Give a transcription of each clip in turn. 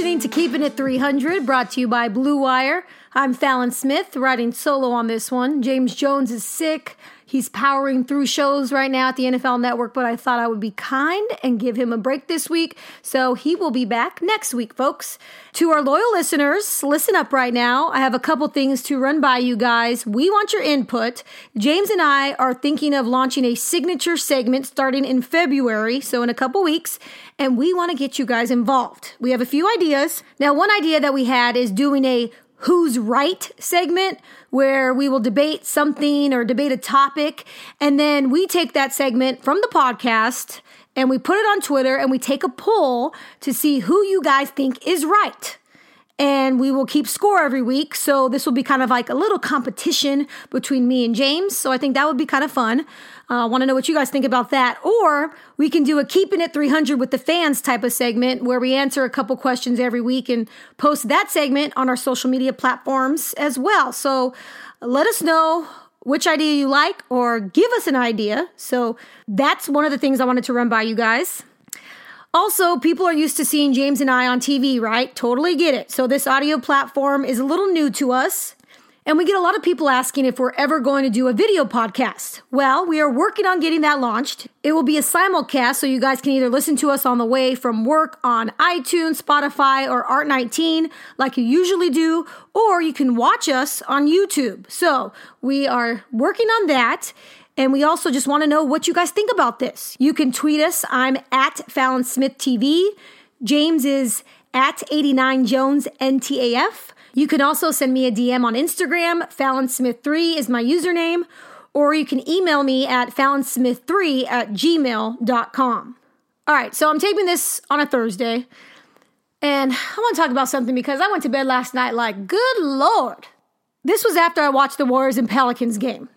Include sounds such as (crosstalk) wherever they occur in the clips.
Listening to Keeping It 300, brought to you by Blue Wire. I'm Fallon Smith, writing solo on this one. James Jones is sick. He's powering through shows right now at the NFL Network, but I thought I would be kind and give him a break this week. So he will be back next week, folks. To our loyal listeners, listen up right now. I have a couple things to run by you guys. We want your input. James and I are thinking of launching a signature segment starting in February, so in a couple weeks, and we want to get you guys involved. We have a few ideas. Now, one idea that we had is doing a Who's Right segment where we will debate something or debate a topic. And then we take that segment from the podcast and we put it on Twitter and we take a poll to see who you guys think is right. And we will keep score every week. So this will be kind of like a little competition between me and James. So I think that would be kind of fun. I uh, want to know what you guys think about that. Or we can do a Keeping It 300 with the fans type of segment where we answer a couple questions every week and post that segment on our social media platforms as well. So let us know which idea you like or give us an idea. So that's one of the things I wanted to run by you guys. Also, people are used to seeing James and I on TV, right? Totally get it. So, this audio platform is a little new to us. And we get a lot of people asking if we're ever going to do a video podcast. Well, we are working on getting that launched. It will be a simulcast, so you guys can either listen to us on the way from work on iTunes, Spotify, or Art19, like you usually do, or you can watch us on YouTube. So we are working on that. And we also just want to know what you guys think about this. You can tweet us. I'm at Fallon Smith TV. James is at 89 Jones NTAF. You can also send me a DM on Instagram. Fallon Smith 3 is my username. Or you can email me at fallonsmith3 at gmail.com. All right, so I'm taping this on a Thursday. And I want to talk about something because I went to bed last night like, good Lord. This was after I watched the Warriors and Pelicans game.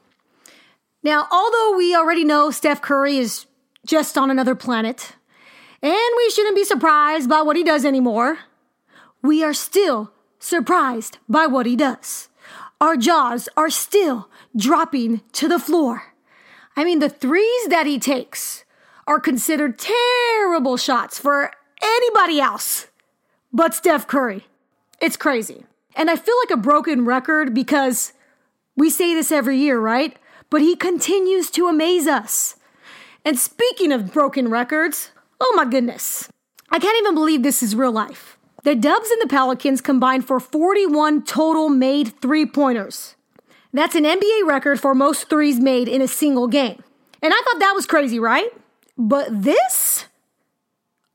Now, although we already know Steph Curry is just on another planet, and we shouldn't be surprised by what he does anymore, we are still surprised by what he does. Our jaws are still dropping to the floor. I mean, the threes that he takes are considered terrible shots for anybody else but Steph Curry. It's crazy. And I feel like a broken record because we say this every year, right? But he continues to amaze us. And speaking of broken records, oh my goodness, I can't even believe this is real life. The Dubs and the Pelicans combined for 41 total made three pointers. That's an NBA record for most threes made in a single game. And I thought that was crazy, right? But this?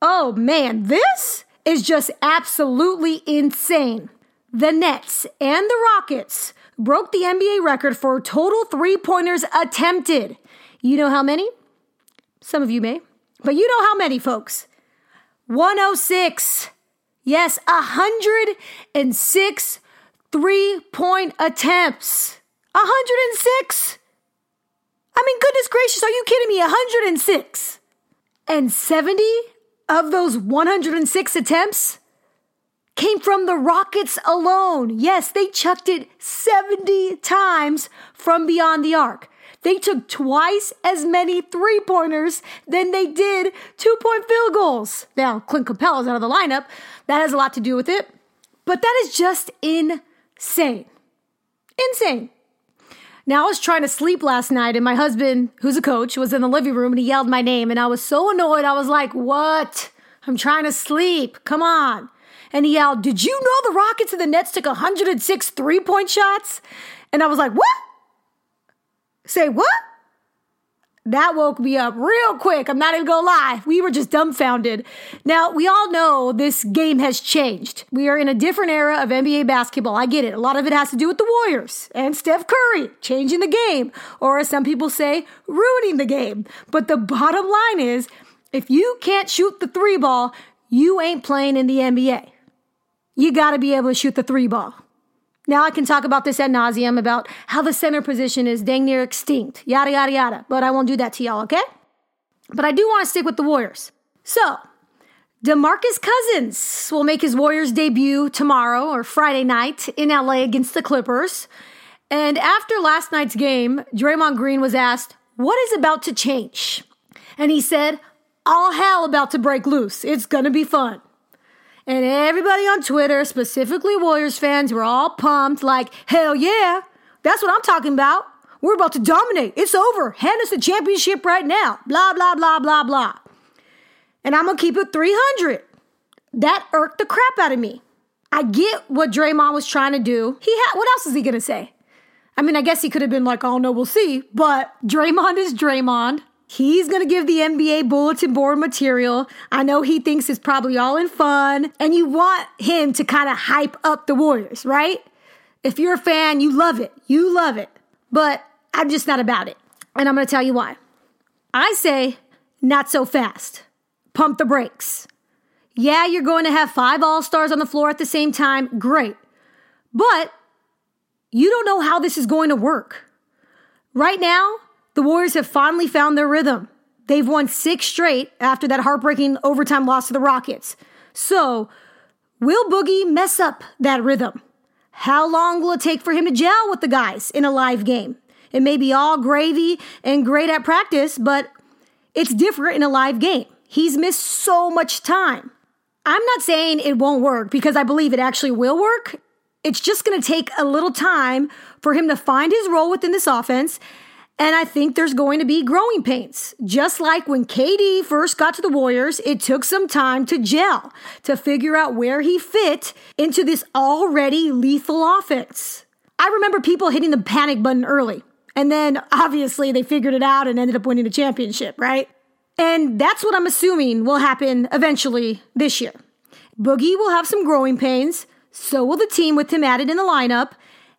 Oh man, this is just absolutely insane. The Nets and the Rockets broke the NBA record for total three pointers attempted. You know how many? Some of you may, but you know how many, folks? 106. Yes, 106 three point attempts. 106. I mean, goodness gracious, are you kidding me? 106. And 70 of those 106 attempts came from the Rockets alone. Yes, they chucked it 70 times from beyond the arc. They took twice as many three pointers than they did two point field goals. Now, Clint Capela's out of the lineup. That has a lot to do with it. But that is just insane. Insane. Now, I was trying to sleep last night, and my husband, who's a coach, was in the living room and he yelled my name. And I was so annoyed. I was like, What? I'm trying to sleep. Come on and he yelled, Did you know the Rockets and the Nets took 106 three point shots? And I was like, What? Say what? That woke me up real quick. I'm not even gonna lie. We were just dumbfounded. Now, we all know this game has changed. We are in a different era of NBA basketball. I get it. A lot of it has to do with the Warriors and Steph Curry changing the game, or as some people say, ruining the game. But the bottom line is if you can't shoot the three ball, you ain't playing in the NBA. You gotta be able to shoot the three ball. Now I can talk about this ad nauseum about how the center position is dang near extinct, yada, yada, yada. But I won't do that to y'all, okay? But I do want to stick with the Warriors. So, DeMarcus Cousins will make his Warriors debut tomorrow or Friday night in LA against the Clippers. And after last night's game, Draymond Green was asked, What is about to change? And he said, All hell about to break loose. It's gonna be fun. And everybody on Twitter, specifically Warriors fans, were all pumped, like, hell yeah, that's what I'm talking about. We're about to dominate. It's over. Hand us the championship right now. Blah, blah, blah, blah, blah. And I'm going to keep it 300. That irked the crap out of me. I get what Draymond was trying to do. He had, what else is he going to say? I mean, I guess he could have been like, oh no, we'll see. But Draymond is Draymond. He's going to give the NBA bulletin board material. I know he thinks it's probably all in fun. And you want him to kind of hype up the Warriors, right? If you're a fan, you love it. You love it. But I'm just not about it. And I'm going to tell you why. I say, not so fast. Pump the brakes. Yeah, you're going to have five All Stars on the floor at the same time. Great. But you don't know how this is going to work. Right now, the Warriors have finally found their rhythm. They've won six straight after that heartbreaking overtime loss to the Rockets. So, will Boogie mess up that rhythm? How long will it take for him to gel with the guys in a live game? It may be all gravy and great at practice, but it's different in a live game. He's missed so much time. I'm not saying it won't work because I believe it actually will work. It's just going to take a little time for him to find his role within this offense and I think there's going to be growing pains. Just like when KD first got to the Warriors, it took some time to gel, to figure out where he fit into this already lethal offense. I remember people hitting the panic button early. And then obviously they figured it out and ended up winning the championship, right? And that's what I'm assuming will happen eventually this year. Boogie will have some growing pains. So will the team with him added in the lineup,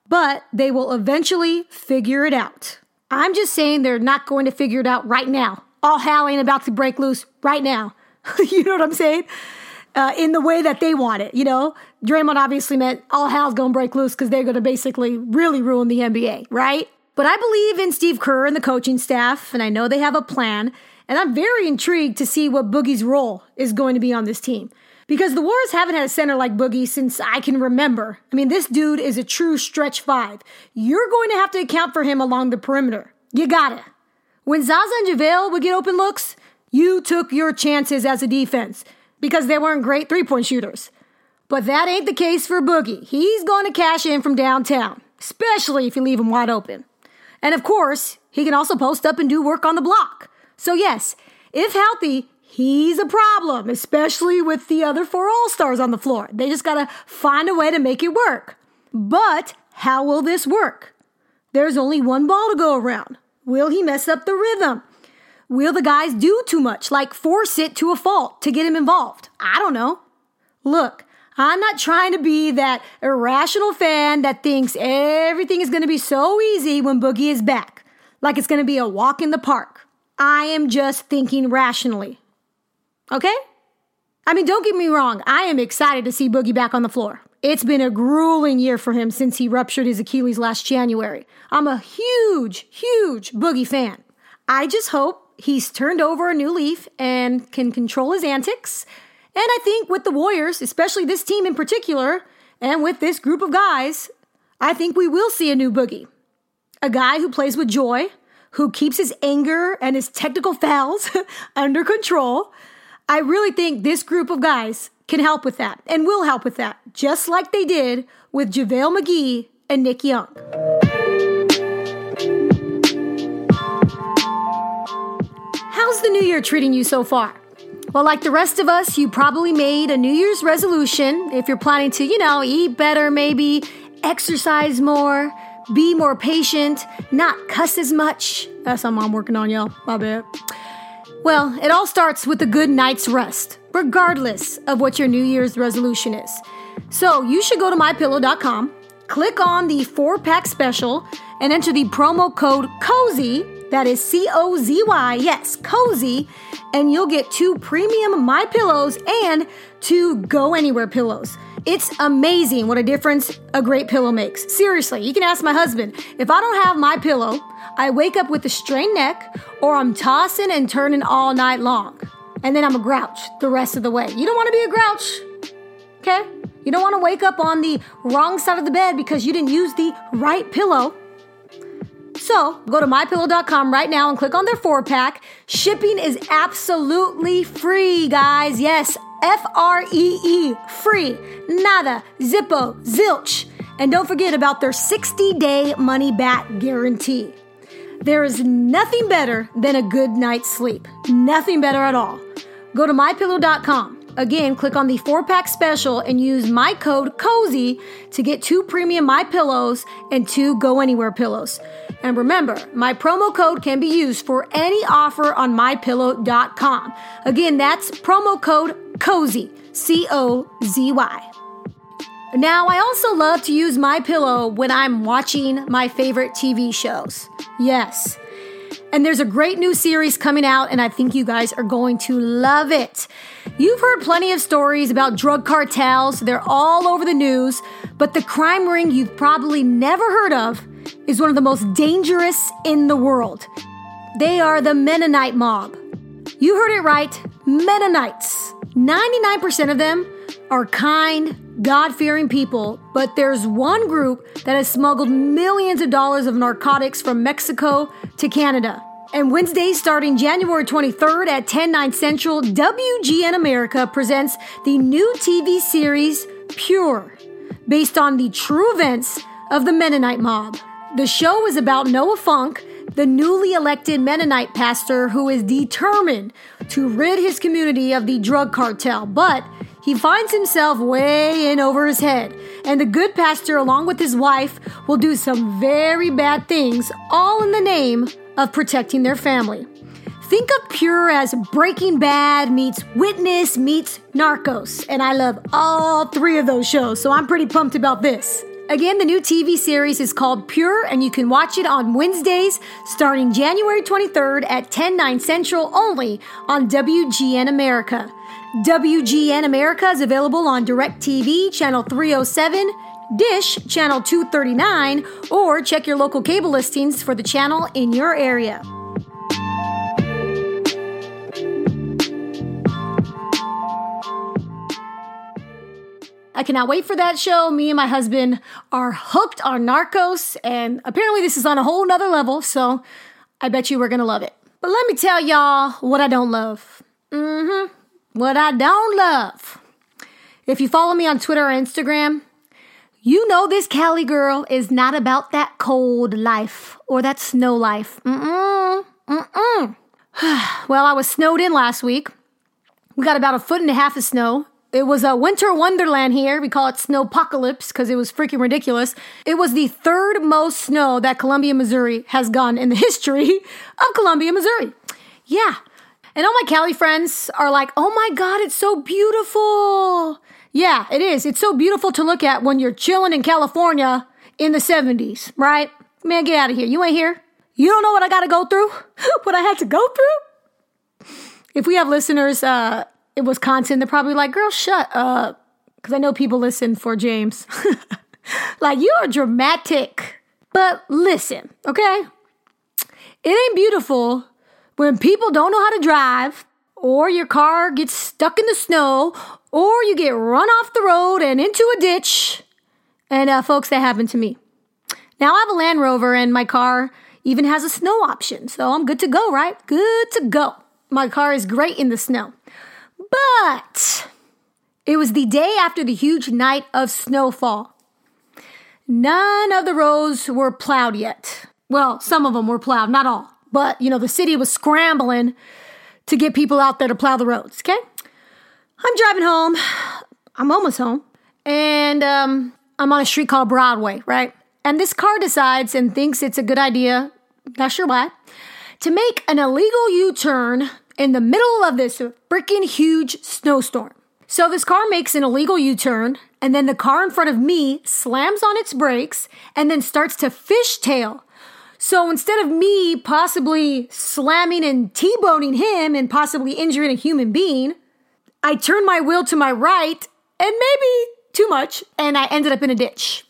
but they will eventually figure it out. I'm just saying they're not going to figure it out right now. All hell ain't about to break loose right now. (laughs) you know what I'm saying? Uh, in the way that they want it, you know? Draymond obviously meant all hell's gonna break loose because they're gonna basically really ruin the NBA, right? But I believe in Steve Kerr and the coaching staff, and I know they have a plan, and I'm very intrigued to see what Boogie's role is going to be on this team because the Warriors haven't had a center like Boogie since I can remember. I mean, this dude is a true stretch five. You're going to have to account for him along the perimeter. You gotta. When Zaza and JaVale would get open looks, you took your chances as a defense because they weren't great three point shooters. But that ain't the case for Boogie. He's going to cash in from downtown, especially if you leave him wide open. And of course, he can also post up and do work on the block. So, yes, if healthy, he's a problem, especially with the other four All Stars on the floor. They just got to find a way to make it work. But how will this work? There's only one ball to go around. Will he mess up the rhythm? Will the guys do too much, like force it to a fault to get him involved? I don't know. Look, I'm not trying to be that irrational fan that thinks everything is going to be so easy when Boogie is back, like it's going to be a walk in the park. I am just thinking rationally. Okay? I mean, don't get me wrong, I am excited to see Boogie back on the floor. It's been a grueling year for him since he ruptured his Achilles last January. I'm a huge, huge Boogie fan. I just hope he's turned over a new leaf and can control his antics. And I think with the Warriors, especially this team in particular, and with this group of guys, I think we will see a new Boogie. A guy who plays with joy, who keeps his anger and his technical fouls (laughs) under control, I really think this group of guys can help with that and will help with that, just like they did with JaVale McGee and Nick Young. How's the new year treating you so far? Well, like the rest of us, you probably made a New Year's resolution if you're planning to, you know, eat better, maybe exercise more, be more patient, not cuss as much. That's something I'm working on, y'all. My bad. Well, it all starts with a good night's rest, regardless of what your New Year's resolution is. So you should go to mypillow.com, click on the four pack special, and enter the promo code COZY, that is C O Z Y, yes, COZY, and you'll get two premium My Pillows and two Go Anywhere pillows. It's amazing what a difference a great pillow makes. Seriously, you can ask my husband. If I don't have my pillow, I wake up with a strained neck or I'm tossing and turning all night long. And then I'm a grouch the rest of the way. You don't want to be a grouch. Okay? You don't want to wake up on the wrong side of the bed because you didn't use the right pillow. So go to mypillow.com right now and click on their four pack. Shipping is absolutely free, guys. Yes, F R E E, free. Nada, zippo, zilch. And don't forget about their 60 day money back guarantee. There is nothing better than a good night's sleep. Nothing better at all. Go to mypillow.com. Again, click on the four pack special and use my code COZY to get two premium My Pillows and two Go Anywhere pillows. And remember, my promo code can be used for any offer on mypillow.com. Again, that's promo code COZY, C O Z Y. Now, I also love to use my pillow when I'm watching my favorite TV shows. Yes. And there's a great new series coming out, and I think you guys are going to love it. You've heard plenty of stories about drug cartels, they're all over the news, but the crime ring you've probably never heard of is one of the most dangerous in the world. They are the Mennonite mob. You heard it right Mennonites. 99% of them are kind, God fearing people, but there's one group that has smuggled millions of dollars of narcotics from Mexico to Canada. And Wednesday, starting January 23rd at 10, 9 Central, WGN America presents the new TV series Pure, based on the true events of the Mennonite mob. The show is about Noah Funk, the newly elected Mennonite pastor who is determined to rid his community of the drug cartel, but he finds himself way in over his head. And the good pastor, along with his wife, will do some very bad things, all in the name of protecting their family. Think of Pure as Breaking Bad meets Witness meets Narcos, and I love all three of those shows, so I'm pretty pumped about this. Again, the new TV series is called Pure, and you can watch it on Wednesdays starting January 23rd at 10, 9 Central only on WGN America. WGN America is available on DirecTV, Channel 307, Dish, Channel 239, or check your local cable listings for the channel in your area. I cannot wait for that show. Me and my husband are hooked on Narcos, and apparently this is on a whole nother level, so I bet you we're gonna love it. But let me tell y'all what I don't love. Mm hmm. What I don't love. If you follow me on Twitter or Instagram, you know this Cali girl is not about that cold life or that snow life. Mm-mm. Mm-mm. (sighs) well, I was snowed in last week. We got about a foot and a half of snow. It was a winter wonderland here. We call it snowpocalypse because it was freaking ridiculous. It was the third most snow that Columbia, Missouri has gone in the (laughs) history of Columbia, Missouri. Yeah, and all my Cali friends are like, oh my God, it's so beautiful. Yeah, it is. It's so beautiful to look at when you're chilling in California in the 70s, right? Man, get out of here. You ain't here. You don't know what I got to go through? (laughs) what I had to go through? If we have listeners uh, in Wisconsin, they're probably like, girl, shut up. Because I know people listen for James. (laughs) like, you are dramatic. But listen, okay? It ain't beautiful when people don't know how to drive, or your car gets stuck in the snow, or you get run off the road and into a ditch. And uh, folks, that happened to me. Now I have a Land Rover, and my car even has a snow option, so I'm good to go, right? Good to go. My car is great in the snow. But it was the day after the huge night of snowfall. None of the roads were plowed yet. Well, some of them were plowed, not all. But, you know, the city was scrambling to get people out there to plow the roads, okay? I'm driving home. I'm almost home. And um, I'm on a street called Broadway, right? And this car decides and thinks it's a good idea, not sure why, to make an illegal U turn in the middle of this freaking huge snowstorm. So this car makes an illegal U turn, and then the car in front of me slams on its brakes and then starts to fishtail. So instead of me possibly slamming and T boning him and possibly injuring a human being, I turned my wheel to my right and maybe too much, and I ended up in a ditch.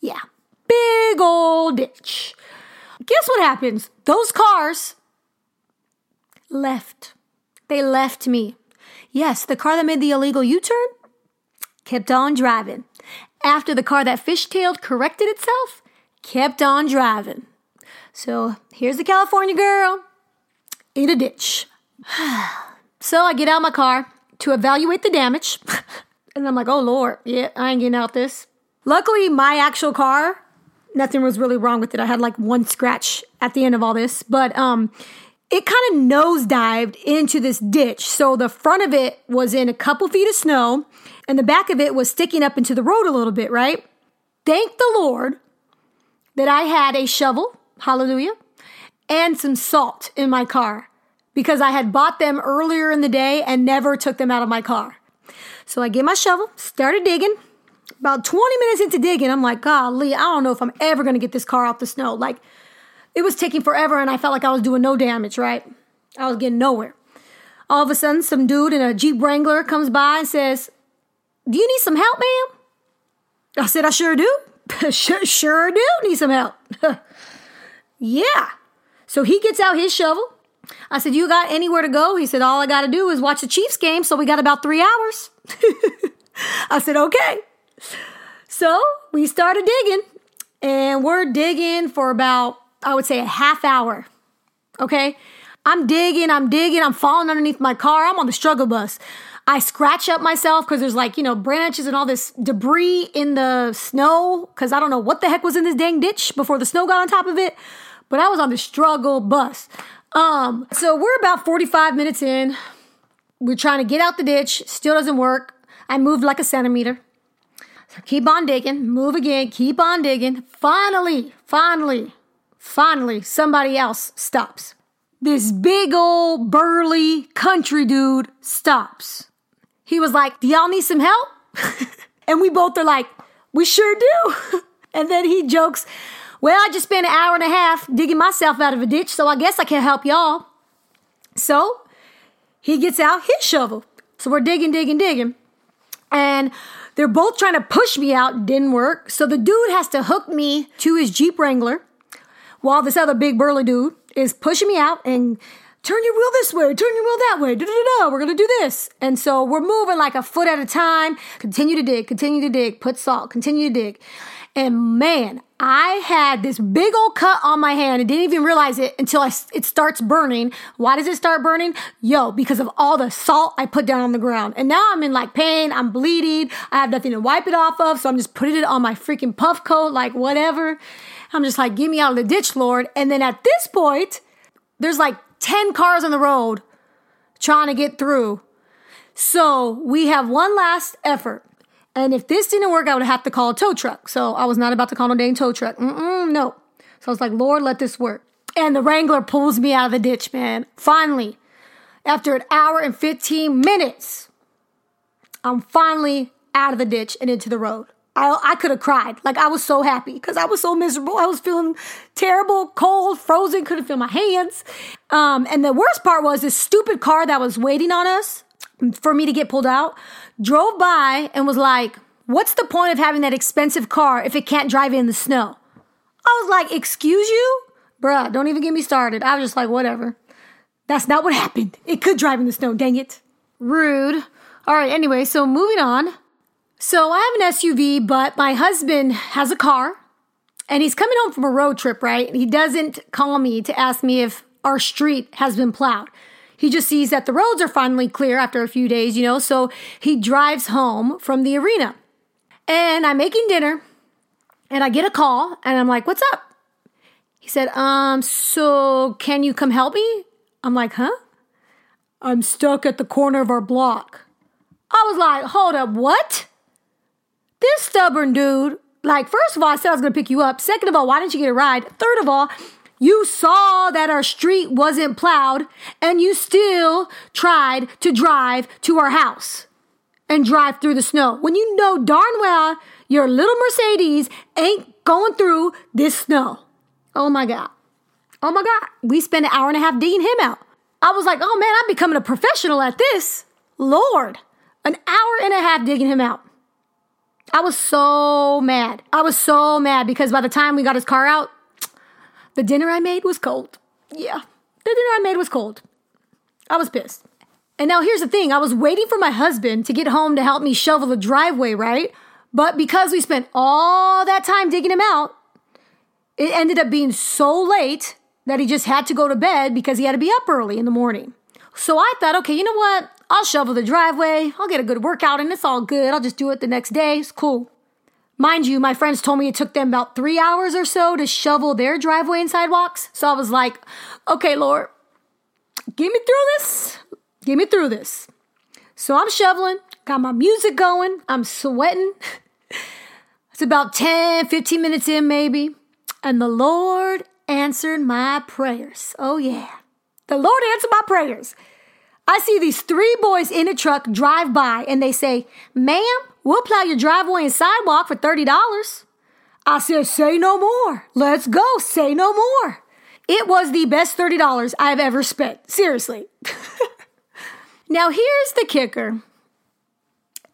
Yeah, big old ditch. Guess what happens? Those cars left. They left me. Yes, the car that made the illegal U turn kept on driving. After the car that fishtailed corrected itself, kept on driving. So here's the California girl in a ditch. (sighs) so I get out my car to evaluate the damage. (laughs) and I'm like, oh Lord, yeah, I ain't getting out this. Luckily, my actual car, nothing was really wrong with it. I had like one scratch at the end of all this, but um, it kind of nosedived into this ditch. So the front of it was in a couple feet of snow, and the back of it was sticking up into the road a little bit, right? Thank the Lord that I had a shovel, hallelujah, and some salt in my car because I had bought them earlier in the day and never took them out of my car. So I get my shovel, started digging. About 20 minutes into digging, I'm like, golly, I don't know if I'm ever gonna get this car out the snow. Like, it was taking forever and I felt like I was doing no damage, right? I was getting nowhere. All of a sudden, some dude in a Jeep Wrangler comes by and says, Do you need some help, ma'am? I said, I sure do. (laughs) sure, sure do need some help. (laughs) yeah. So he gets out his shovel. I said, You got anywhere to go? He said, All I got to do is watch the Chiefs game. So we got about three hours. (laughs) I said, Okay. So we started digging and we're digging for about I would say a half hour. Okay? I'm digging, I'm digging, I'm falling underneath my car. I'm on the struggle bus. I scratch up myself because there's like, you know, branches and all this debris in the snow because I don't know what the heck was in this dang ditch before the snow got on top of it. But I was on the struggle bus. Um, so we're about 45 minutes in. We're trying to get out the ditch, still doesn't work. I moved like a centimeter. So keep on digging, move again, keep on digging. Finally, finally, Finally, somebody else stops. This big old burly country dude stops. He was like, Do y'all need some help? (laughs) and we both are like, We sure do. (laughs) and then he jokes, Well, I just spent an hour and a half digging myself out of a ditch, so I guess I can't help y'all. So he gets out his shovel. So we're digging, digging, digging. And they're both trying to push me out, didn't work. So the dude has to hook me to his Jeep Wrangler while this other big burly dude is pushing me out and turn your wheel this way, turn your wheel that way, da da da. We're gonna do this, and so we're moving like a foot at a time. Continue to dig, continue to dig, put salt, continue to dig, and man, I had this big old cut on my hand and didn't even realize it until I, it starts burning. Why does it start burning? Yo, because of all the salt I put down on the ground. And now I'm in like pain. I'm bleeding. I have nothing to wipe it off of. So I'm just putting it on my freaking puff coat, like whatever. I'm just like, get me out of the ditch, Lord. And then at this point, there's like 10 cars on the road trying to get through. So we have one last effort. And if this didn't work, I would have to call a tow truck. So I was not about to call no dang tow truck. Mm-mm, no. So I was like, Lord, let this work. And the Wrangler pulls me out of the ditch, man. Finally, after an hour and 15 minutes, I'm finally out of the ditch and into the road. I, I could have cried. Like I was so happy because I was so miserable. I was feeling terrible, cold, frozen, couldn't feel my hands. Um, and the worst part was this stupid car that was waiting on us for me to get pulled out drove by and was like, What's the point of having that expensive car if it can't drive in the snow? I was like, Excuse you? Bruh, don't even get me started. I was just like, Whatever. That's not what happened. It could drive in the snow, dang it. Rude. All right, anyway, so moving on. So I have an SUV, but my husband has a car and he's coming home from a road trip, right? He doesn't call me to ask me if our street has been plowed. He just sees that the roads are finally clear after a few days, you know, so he drives home from the arena. And I'm making dinner and I get a call and I'm like, what's up? He said, um, so can you come help me? I'm like, huh? I'm stuck at the corner of our block. I was like, hold up, what? This stubborn dude Like, first of all, I said I was to pick you up. Second of all, why didn't you get a ride? Third of all, you saw that our street wasn't plowed and you still tried to drive to our house and drive through the snow when you know darn well your little Mercedes ain't going through this snow. Oh my God. Oh my God. We spent an hour and a half digging him out. I was like, oh man, I'm becoming a professional at this. Lord, an hour and a half digging him out. I was so mad. I was so mad because by the time we got his car out, the dinner I made was cold. Yeah, the dinner I made was cold. I was pissed. And now here's the thing I was waiting for my husband to get home to help me shovel the driveway, right? But because we spent all that time digging him out, it ended up being so late that he just had to go to bed because he had to be up early in the morning. So I thought, okay, you know what? I'll shovel the driveway. I'll get a good workout and it's all good. I'll just do it the next day. It's cool. Mind you, my friends told me it took them about three hours or so to shovel their driveway and sidewalks. So I was like, okay, Lord, get me through this. Get me through this. So I'm shoveling, got my music going, I'm sweating. (laughs) it's about 10, 15 minutes in, maybe. And the Lord answered my prayers. Oh, yeah. The Lord answered my prayers. I see these three boys in a truck drive by and they say, Ma'am, we'll plow your driveway and sidewalk for $30. I said, Say no more. Let's go. Say no more. It was the best $30 I've ever spent. Seriously. (laughs) now, here's the kicker.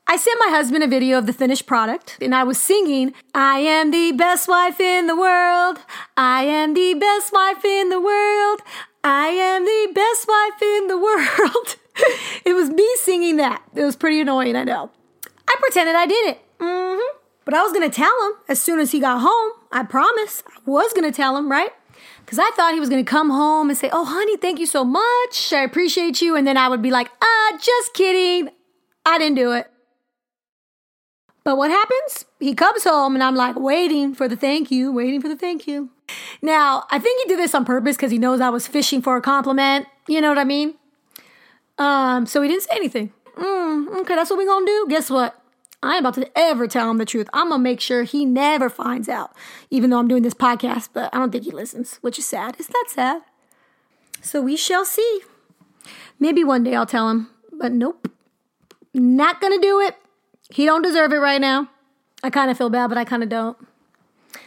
I sent my husband a video of the finished product and I was singing, I am the best wife in the world. I am the best wife in the world. I am the best wife in the (laughs) world. it was me singing that. It was pretty annoying, I know. I pretended I did it. Mm-hmm. But I was going to tell him as soon as he got home. I promise. I was going to tell him, right? Because I thought he was going to come home and say, Oh, honey, thank you so much. I appreciate you. And then I would be like, Ah, just kidding. I didn't do it. But what happens? He comes home and I'm like waiting for the thank you, waiting for the thank you. Now, I think he did this on purpose because he knows I was fishing for a compliment. You know what I mean? Um, so he didn't say anything. Mm, okay, that's what we're gonna do. Guess what? I ain't about to ever tell him the truth. I'm gonna make sure he never finds out, even though I'm doing this podcast, but I don't think he listens, which is sad. It's not sad. So we shall see. Maybe one day I'll tell him, but nope. Not gonna do it. He don't deserve it right now. I kind of feel bad, but I kind of don't.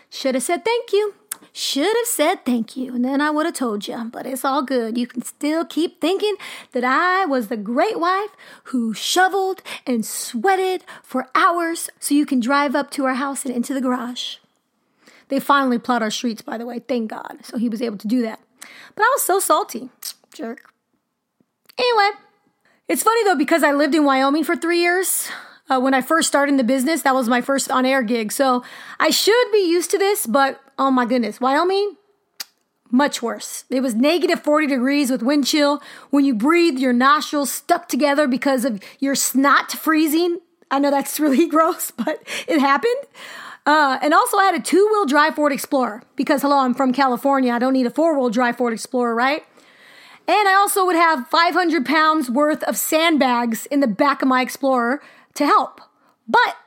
Should have said thank you. Should have said thank you, and then I would have told you. But it's all good. You can still keep thinking that I was the great wife who shoveled and sweated for hours so you can drive up to our house and into the garage. They finally plowed our streets, by the way. Thank God. So he was able to do that. But I was so salty. (tsk) Jerk. Anyway, it's funny though, because I lived in Wyoming for three years. Uh, when I first started in the business, that was my first on air gig. So I should be used to this, but oh my goodness, Wyoming, much worse. It was negative 40 degrees with wind chill. When you breathe, your nostrils stuck together because of your snot freezing. I know that's (laughs) really gross, but it happened. Uh, and also, I had a two wheel drive Ford Explorer because, hello, I'm from California. I don't need a four wheel drive Ford Explorer, right? And I also would have 500 pounds worth of sandbags in the back of my Explorer to help. But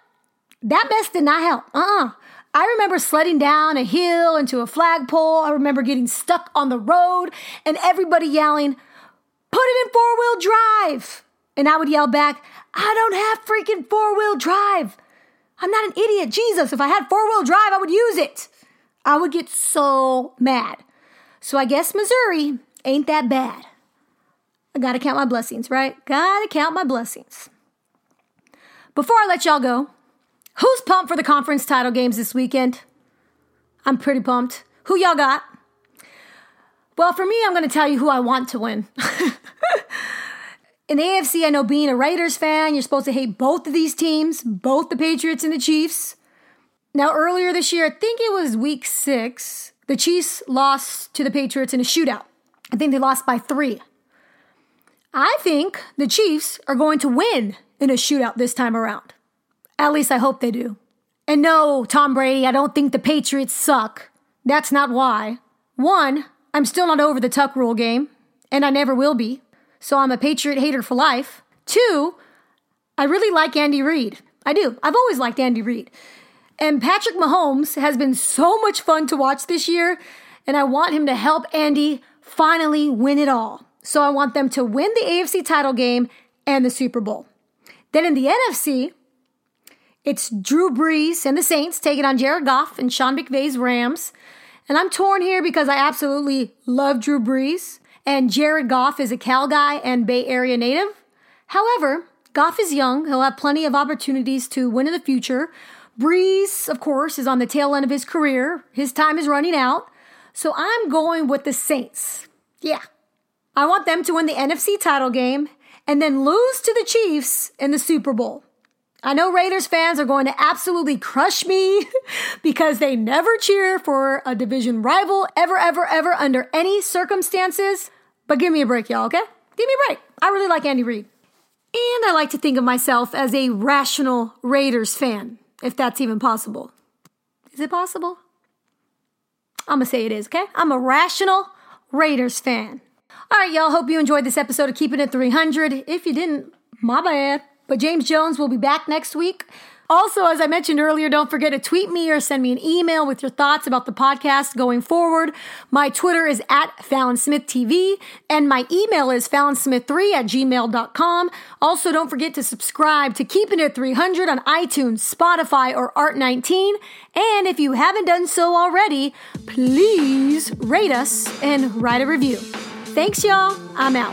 that mess did not help. Uh uh-uh. uh I remember sledding down a hill into a flagpole. I remember getting stuck on the road and everybody yelling, Put it in four wheel drive. And I would yell back, I don't have freaking four wheel drive. I'm not an idiot. Jesus, if I had four wheel drive, I would use it. I would get so mad. So I guess Missouri ain't that bad. I gotta count my blessings, right? Gotta count my blessings. Before I let y'all go, who's pumped for the conference title games this weekend? I'm pretty pumped. Who y'all got? Well, for me, I'm going to tell you who I want to win. (laughs) In the AFC, I know being a Raiders fan, you're supposed to hate both of these teams, both the Patriots and the Chiefs. Now, earlier this year, I think it was week six, the Chiefs lost to the Patriots in a shootout. I think they lost by three. I think the Chiefs are going to win in a shootout this time around. At least I hope they do. And no, Tom Brady, I don't think the Patriots suck. That's not why. One, I'm still not over the tuck rule game, and I never will be. So I'm a Patriot hater for life. Two, I really like Andy Reid. I do. I've always liked Andy Reid. And Patrick Mahomes has been so much fun to watch this year, and I want him to help Andy finally win it all. So I want them to win the AFC title game and the Super Bowl. Then in the NFC, it's Drew Brees and the Saints taking on Jared Goff and Sean McVay's Rams. And I'm torn here because I absolutely love Drew Brees, and Jared Goff is a Cal guy and Bay Area native. However, Goff is young. He'll have plenty of opportunities to win in the future. Brees, of course, is on the tail end of his career. His time is running out. So I'm going with the Saints. Yeah. I want them to win the NFC title game and then lose to the Chiefs in the Super Bowl. I know Raiders fans are going to absolutely crush me (laughs) because they never cheer for a division rival ever, ever, ever under any circumstances. But give me a break, y'all, okay? Give me a break. I really like Andy Reid. And I like to think of myself as a rational Raiders fan, if that's even possible. Is it possible? I'm gonna say it is, okay? I'm a rational Raiders fan. All right, y'all. Hope you enjoyed this episode of Keeping It 300. If you didn't, my bad. But James Jones will be back next week. Also, as I mentioned earlier, don't forget to tweet me or send me an email with your thoughts about the podcast going forward. My Twitter is at Fallon Smith TV, and my email is fallonsmith3 at gmail.com. Also, don't forget to subscribe to Keeping It 300 on iTunes, Spotify, or Art19. And if you haven't done so already, please rate us and write a review. Thanks, y'all. I'm out.